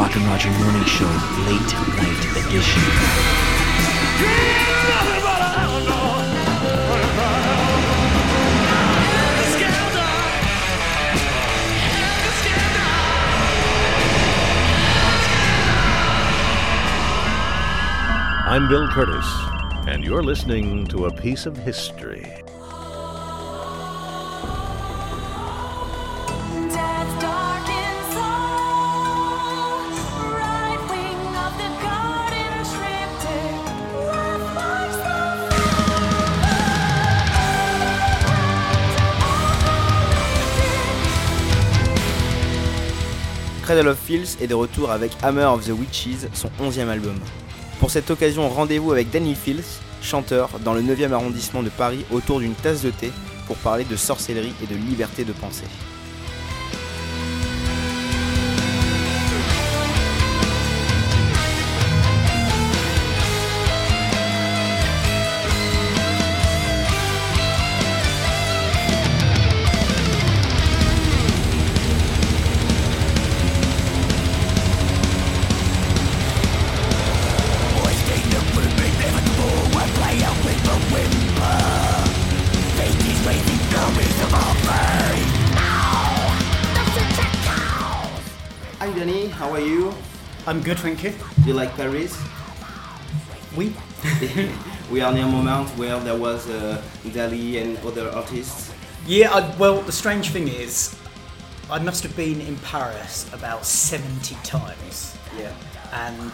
Rock and Roger Morning Show, late night edition. I'm Bill Curtis, and you're listening to a piece of history. Cradle of Filth est de retour avec Hammer of the Witches, son 11e album. Pour cette occasion, rendez-vous avec Danny Filth, chanteur, dans le 9e arrondissement de Paris autour d'une tasse de thé pour parler de sorcellerie et de liberté de penser. I'm good, thank you. Do you like Paris? We we are near moment where there was uh, Dali and other artists. Yeah, I, well, the strange thing is, I must have been in Paris about 70 times, Yeah. and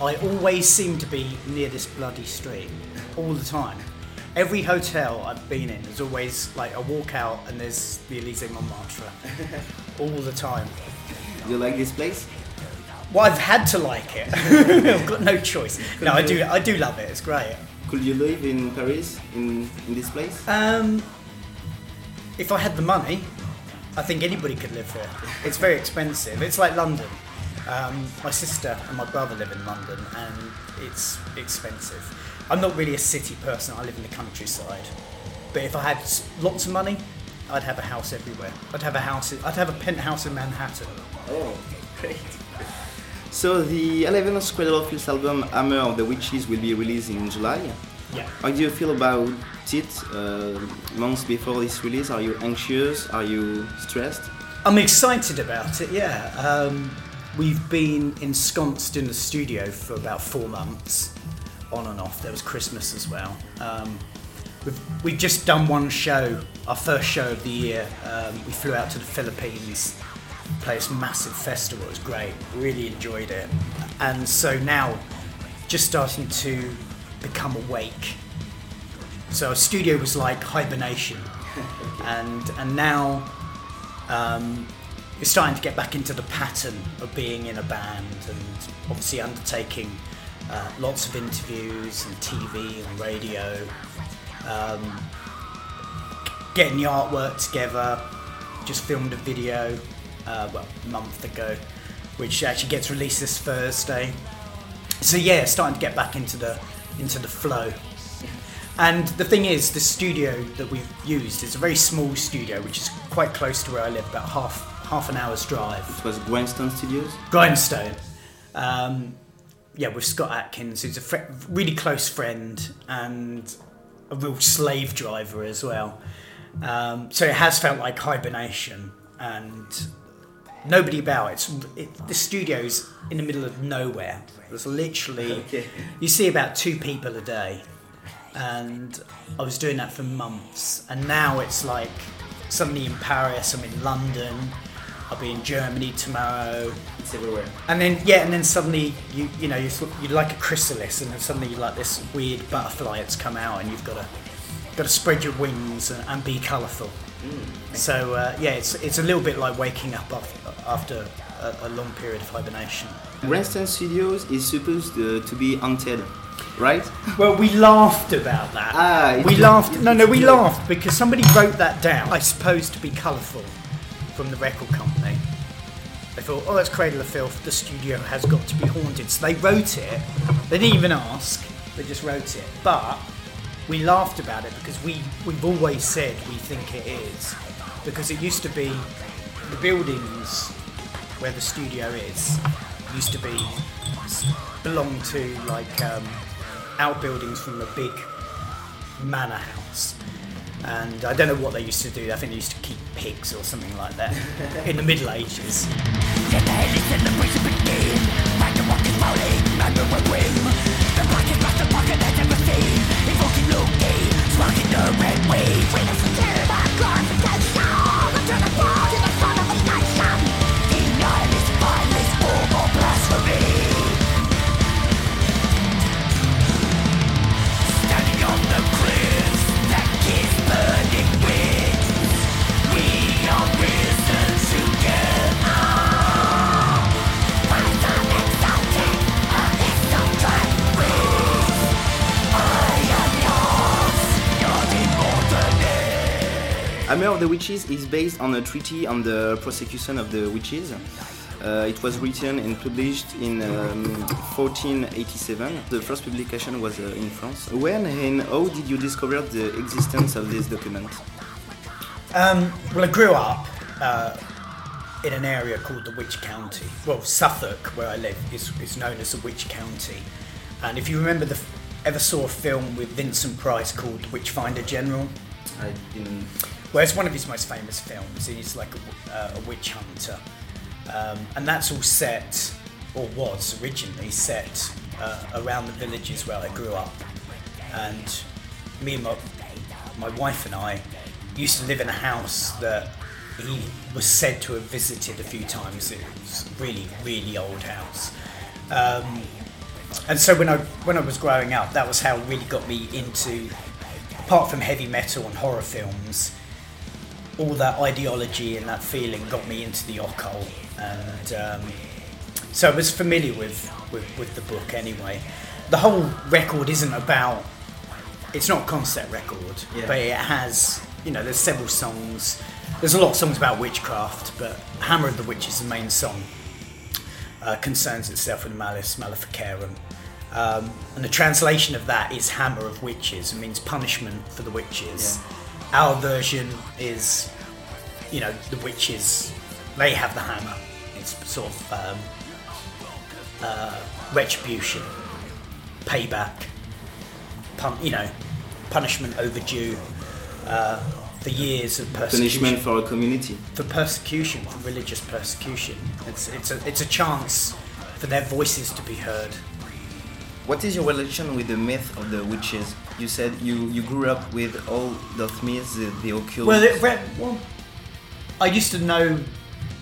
I always seem to be near this bloody street all the time. Every hotel I've been in, there's always like a walk out and there's the Elysee Montmartre all the time. Do you like this place? Well, I've had to like it. I've got no choice. No, I do. I do love it. It's great. Could you live in Paris, in, in this place? Um, if I had the money, I think anybody could live here. It's very expensive. It's like London. Um, my sister and my brother live in London, and it's expensive. I'm not really a city person. I live in the countryside. But if I had lots of money, I'd have a house everywhere. I'd have a house. I'd have a penthouse in Manhattan. Oh, great. So the 11th Cradle of Filth album, Hammer of the Witches, will be released in July. Yeah. How do you feel about it uh, months before this release? Are you anxious? Are you stressed? I'm excited about it, yeah. Um, we've been ensconced in the studio for about four months, on and off. There was Christmas as well. Um, we've, we've just done one show, our first show of the year. Um, we flew out to the Philippines, played this massive festival. It was great, really enjoyed it. And so now, just starting to become awake. So studio was like hibernation. And, and now um, you're starting to get back into the pattern of being in a band and obviously undertaking uh, lots of interviews and TV and radio, um, getting the artwork together. Just filmed a video, uh, well, a month ago, which actually gets released this Thursday. So yeah, starting to get back into the into the flow. And the thing is, the studio that we've used is a very small studio, which is quite close to where I live, about half half an hour's drive. It was Grindstone Studios. Grindstone. Um, yeah, with Scott Atkins, who's a fr- really close friend and a real slave driver as well. Um, so it has felt like hibernation and nobody about. It's it, the studio's in the middle of nowhere. There's literally Okay. you see about two people a day, and I was doing that for months, and now it's like suddenly in Paris, I'm in London, I'll be in Germany tomorrow, It's everywhere. and then yeah, and then suddenly you you know you're, you're like a chrysalis, and then suddenly you're like this weird butterfly that's come out, and you've got to got to spread your wings and, and be colourful. So uh, yeah, it's it's a little bit like waking up after, after a, a long period of hibernation. Grindstone Studios is supposed uh, to be haunted, right? Well, we laughed about that. Ah, we laughed. it- No, no, we laughed because somebody wrote that down. I suppose to be colourful from the record company. They thought, oh, that's Cradle of Filth. The studio has got to be haunted. So they wrote it. They didn't even ask. They just wrote it. But we laughed about it because we we've always said we think it is because it used to be the buildings where the studio is, used to be belonged to like um, outbuildings from a big manor house. And I don't know what they used to do. I think they used to keep pigs or something like that in the Middle Ages. Walking the red wave. Hammer of the Witches is based on a treaty on the prosecution of the witches. Uh, it was written and published in um, 1487. The first publication was uh, in France. When and how did you discover the existence of this document? Um, well, I grew up uh, in an area called the Witch County. Well, Suffolk, where I live, is, is known as the Witch County. And if you remember, the ever saw a film with Vincent Price called Witchfinder General? I didn't. Well, it's one of his most famous films. He's like a, uh, a witch hunter. Um, and that's all set, or was originally set, uh, around the villages where I grew up. And me and my, my wife and I used to live in a house that he was said to have visited a few times. It was a really, really old house. Um, and so when I when I was growing up, that was how it really got me into, apart from heavy metal and horror films, all that ideology and that feeling got me into the occult, and um, so I was familiar with, with with the book anyway. The whole record isn't about. It's not a concept record, Yeah. but it has. You know, there's several songs. There's a lot of songs about witchcraft, but Hammer of the Witch is the main song uh, concerns itself with Malleus Maleficarum. Um, and the translation of that is Hammer of Witches. It means punishment for the witches. Our version is, you know, the witches, they have the hammer. It's sort of um, uh, retribution, payback, pun- you know, punishment overdue uh, for years of persecution Punishment for a community. for persecution, for religious persecution. It's it's a it's a chance for their voices to be heard. What is your relation with the myth of the witches? You said you, you grew up with all those myths, the, the occult. Well, it, well, I used to know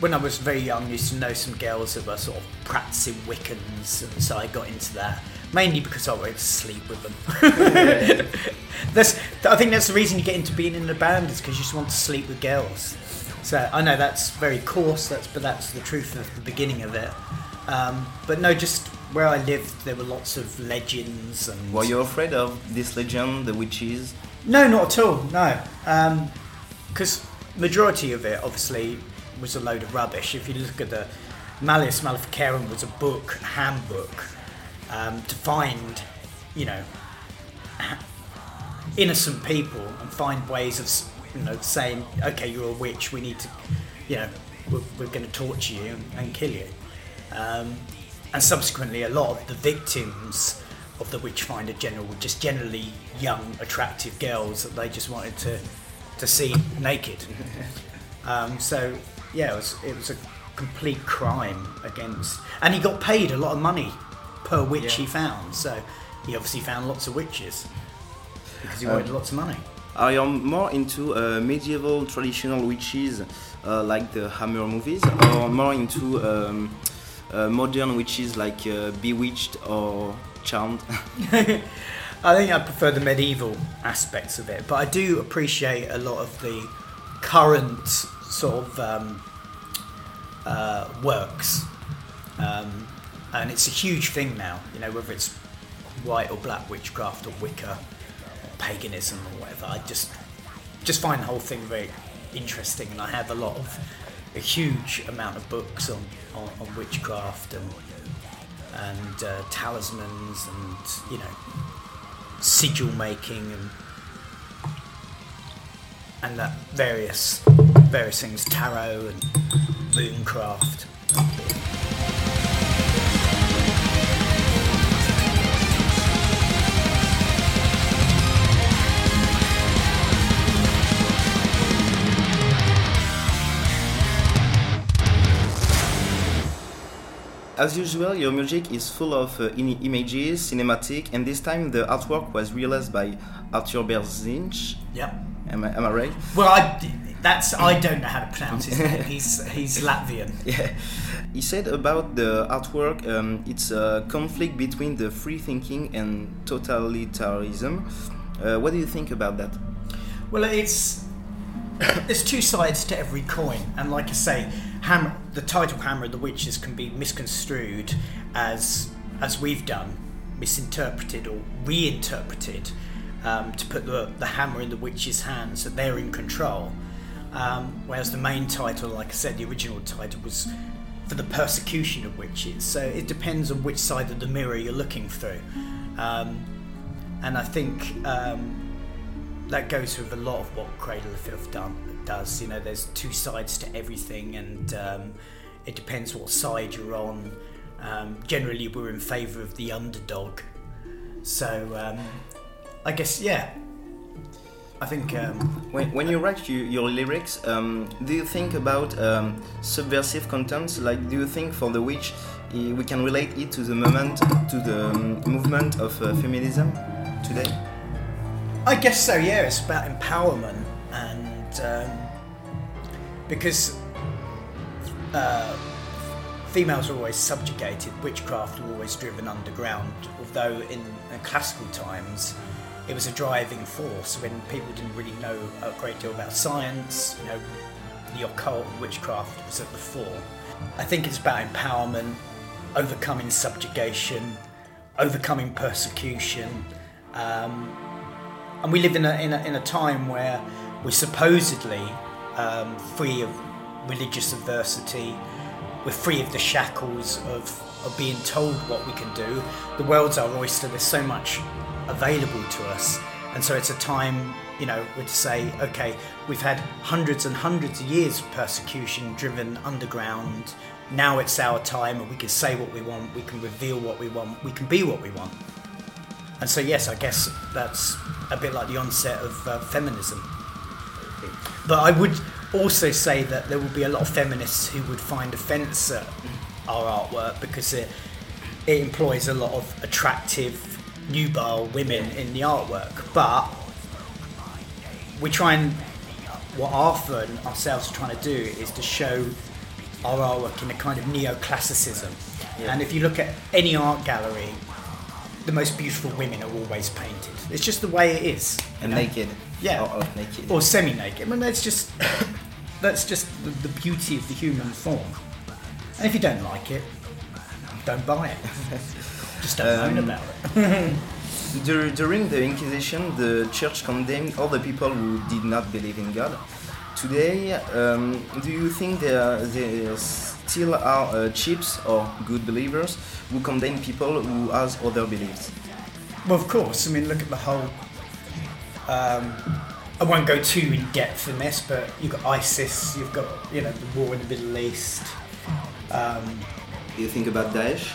when I was very young. I used to know some girls that were sort of practicing Wiccans, and so I got into that mainly because I went to sleep with them. that's I think that's the reason you get into being in a band is because you just want to sleep with girls. So I know that's very coarse, that's but that's the truth of the beginning of it. Um, but no, just where I lived, there were lots of legends and. Were you afraid of this legend, the witches? No, not at all. No, because majority of it obviously was a load of rubbish. If you look at the Malleus Maleficarum was a book, a handbook, um, to find, you know, innocent people and find ways of, you know, saying, okay, you're a witch. We need to, you know, we're, we're going to torture you and kill you. Um, and subsequently, a lot of the victims of the Witchfinder General were just generally young, attractive girls that they just wanted to to see naked. Um, so yeah, it was it was a complete crime against, and he got paid a lot of money per witch he found. So he obviously found lots of witches because he wanted lots of money. I am more into uh, medieval traditional witches uh, like the Hammer movies, or more into um, modern witches like uh, Bewitched or Charmed? I think I prefer the medieval aspects of it, but I do appreciate a lot of the current sort of um, uh, works, um, and it's a huge thing now. You know, whether it's white or black witchcraft or Wicca or paganism or whatever. I just just find the whole thing very interesting, and I have a lot of a huge amount of books on on, on witchcraft and and uh, talismans and you know sigil making and and that various various things tarot and mooncraft As usual, your music is full of uh, in- images, cinematic, and this time the artwork was realized by Arthur Berzinsh. Yep. Am I, am I right? Well, I, that's I don't know how to pronounce his name. He's he's Latvian. Yeah. He said about the artwork, um, it's a conflict between the free thinking and totalitarianism. Uh, what do you think about that? Well, it's there's two sides to every coin, and like I say, Hammer, the title "Hammer of the Witches" can be misconstrued as as we've done, misinterpreted or reinterpreted um, to put the the hammer in the witches' hands that they're in control. Um, whereas the main title, like I said, the original title was for the persecution of witches. So it depends on which side of the mirror you're looking through. Um, and I think um, that goes with a lot of what Cradle of Filth done, does. You know, there's two sides to everything, and um, it depends what side you're on. Um, generally, we're in favour of the underdog. So um, I guess, yeah. I think um, When, when you write you, your lyrics, um, do you think about um, subversive contents? Like, do you think for the witch eh, we can relate it to the moment, to the movement of uh, feminism today? I guess so. Yeah, it's about empowerment, and um, because uh, females are always subjugated, witchcraft were always driven underground. Although in, in classical times, it was a driving force when people didn't really know a great deal about science. You know, the occult, witchcraft was at the fore. I think it's about empowerment, overcoming subjugation, overcoming persecution. Um, and we live in a, in a, in a time where we're supposedly um, free of religious adversity, we're free of the shackles of, of being told what we can do. The world's our oyster, there's so much available to us. And so it's a time, you know, we're to say, okay, we've had hundreds and hundreds of years of persecution driven underground. Now it's our time, and we can say what we want, we can reveal what we want, we can be what we want. And so, yes, I guess that's a bit like the onset of uh, feminism. But I would also say that there will be a lot of feminists who would find offence at our artwork because it, it employs a lot of attractive, nubile women in the artwork. But we try and, what Arthur and ourselves are trying to do is to show our artwork in a kind of neoclassicism. And if you look at any art gallery, the most beautiful women are always painted. It's just the way it is. And know? naked. Yeah. Or, or naked. or semi-naked. I mean, that's just that's just the, the beauty of the human form. And if you don't like it, don't buy it. just don't Um, moan about it. During the Inquisition, the church condemned all the people who did not believe in God. Today, um, do you think there, there still are uh, chips or good believers who condemn people who has other beliefs? Well, of course. I mean, look at the whole. Um, I won't go too in depth in this, but you've got ISIS, you've got you know the war in the Middle East. Um, Do you think about Daesh?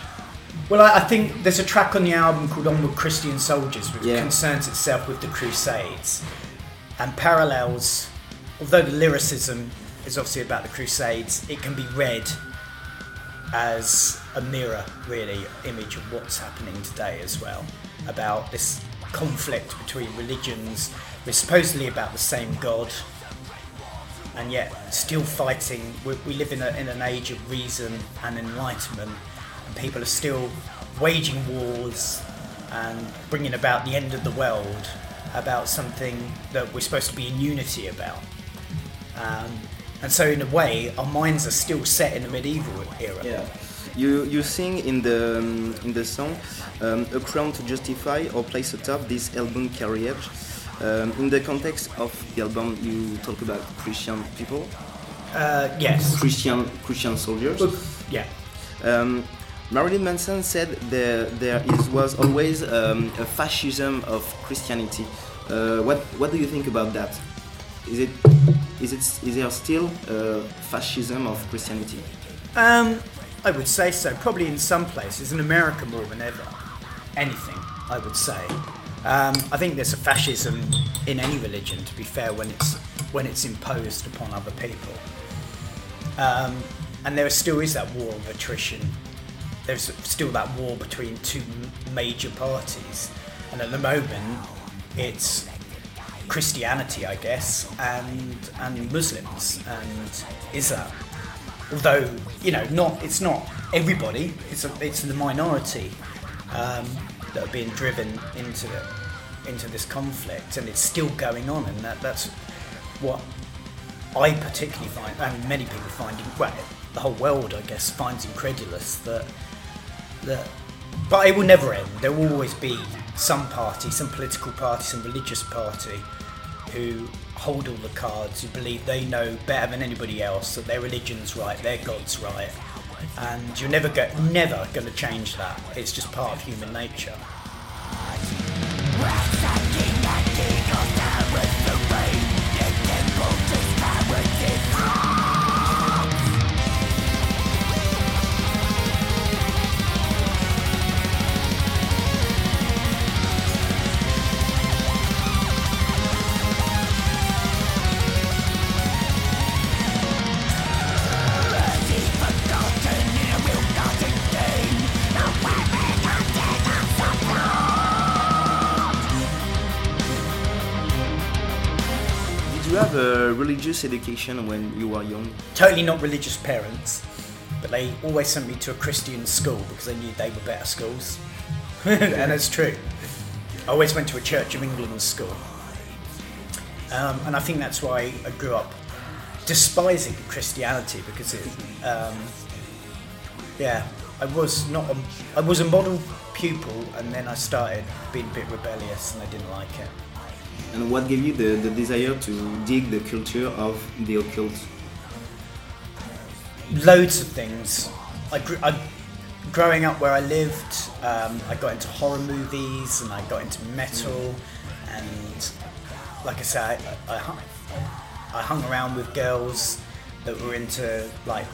Well, I, I think there's a track on the album called Onward Christian Soldiers, which Yeah. concerns itself with the Crusades and parallels. Although the lyricism is obviously about the Crusades, it can be read as a mirror, really, image of what's happening today as well. About this conflict between religions, we're supposedly about the same God, and yet still fighting. We, we live in, a, in an age of reason and enlightenment, and people are still waging wars and bringing about the end of the world about something that we're supposed to be in unity about. Um, and so, in a way, our minds are still set in the medieval era. Yeah. You you sing in the um, in the song um, a crown to justify or place atop this album carriage. Um, in the context of the album, you talk about Christian people, Uh, yes. Christian Christian soldiers. Yeah. Um, Marilyn Manson said there there is was always um, a fascism of Christianity. Uh, what what do you think about that? Is it is it is there still a fascism of Christianity? Um, I would say so. Probably in some places, in America more than ever. Anything, I would say. Um, I think there's a fascism in any religion. To be fair, when it's when it's imposed upon other people, um, and there still is that war of attrition. There's still that war between two major parties, and at the moment, it's Christianity, I guess, and and Muslims and Islam. Although you know, not it's not everybody. It's a, it's the minority um, that are being driven into the, into this conflict, and it's still going on, and that that's what I particularly find, and many people find, well, the whole world, I guess, finds incredulous that that. But it will never end. There will always be some party, some political party, some religious party who hold all the cards, who believe they know better than anybody else that their religion's right, their God's right, and you're never go- never going to change that. It's just part of human nature. Religious education when you were young? Totally not religious parents, but they always sent me to a Christian school because they knew they were better schools, and it's true. I always went to a Church of England school, um, and I think that's why I grew up despising Christianity because it, um, yeah, I was not, a, I was a model pupil, and then I started being a bit rebellious, and I didn't like it. And what gave you the, the desire to dig the culture of the occult? loads of things. I I, growing up where I lived, um, I got into horror movies and I got into metal, and like I said, I, I, I hung around with girls that were into like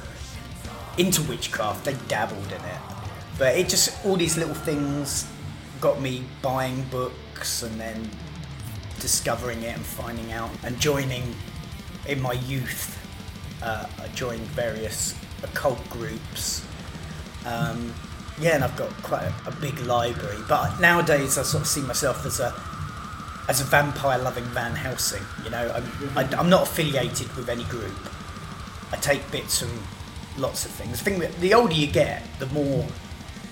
into witchcraft. They dabbled in it, but it just all these little things got me buying books and then discovering it and finding out and joining in my youth uh, I joined various occult groups. Um, yeah, and I've got quite a, a big library. But nowadays, I sort of see myself as a as a vampire-loving Van Helsing. You know, I'm, I, I'm not affiliated with any group. I take bits from lots of things. I think that the older you get, the more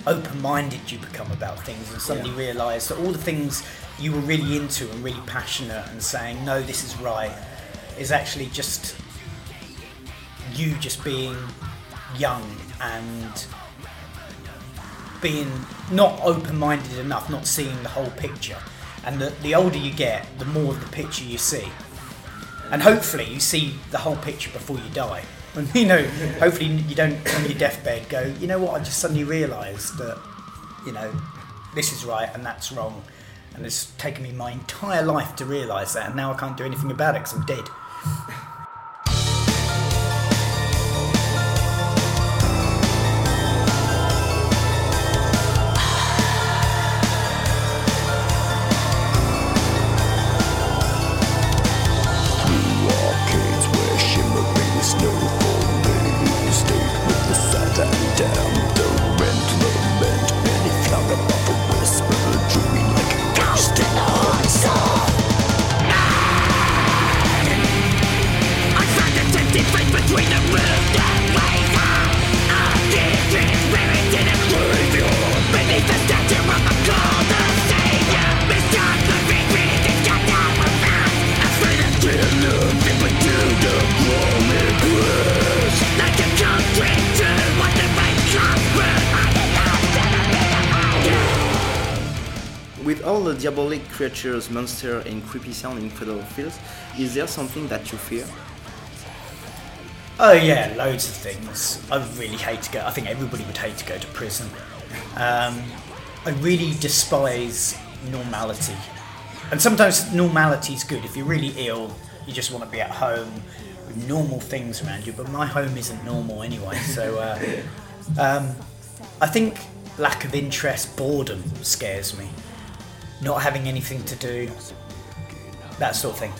open-minded you become about things, and suddenly realise that all the things you were really into and really passionate and saying, no, this is right, is actually just you just being young and being not open-minded enough, not seeing the whole picture. And the, the older you get, the more of the picture you see. And hopefully you see the whole picture before you die. And you know, hopefully you don't on your deathbed go, you know what, I just suddenly realised that, you know, this is right and that's wrong. And it's taken me my entire life to realise that, and now I can't do anything about it because I'm dead. All the diabolic creatures, monsters, and creepy sound in Cradle of Filth, is there something that you fear? Oh yeah, loads of things. I really hate to go. I think everybody would hate to go to prison. Um, I really despise normality, and sometimes normality is good. If you're really ill, you just want to be at home, with normal things around you, but my home isn't normal anyway. So uh, um, I think lack of interest, boredom scares me. Not having anything to do, that sort of thing.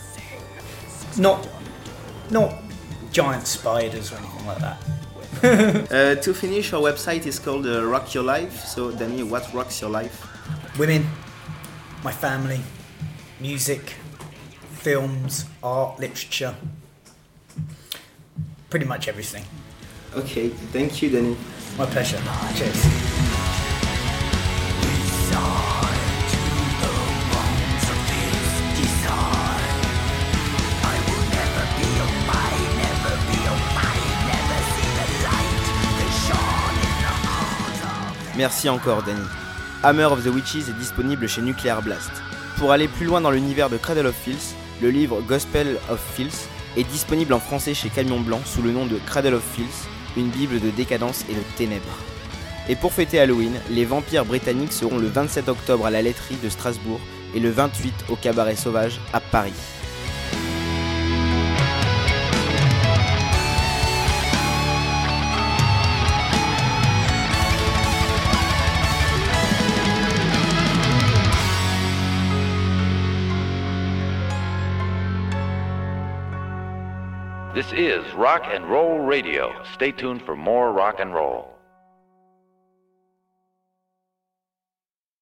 Not, not giant spiders or anything like that. Uh, to finish, our website is called uh, Rock Your Life. So, Dani, what rocks your life? Women, my family, music, films, art, literature, pretty much everything. Okay, thank you, Dani. My pleasure. Cheers. Merci encore, Danny. Hammer of the Witches est disponible chez Nuclear Blast. Pour aller plus loin dans l'univers de Cradle of Filth, le livre Gospel of Filth est disponible en français chez Camion Blanc sous le nom de Cradle of Filth, une bible de décadence et de ténèbres. Et pour fêter Halloween, les vampires britanniques seront le 27 octobre à la laiterie de Strasbourg et le 28 au cabaret sauvage à Paris. This is Rock and Roll Radio. Stay tuned for more rock and roll.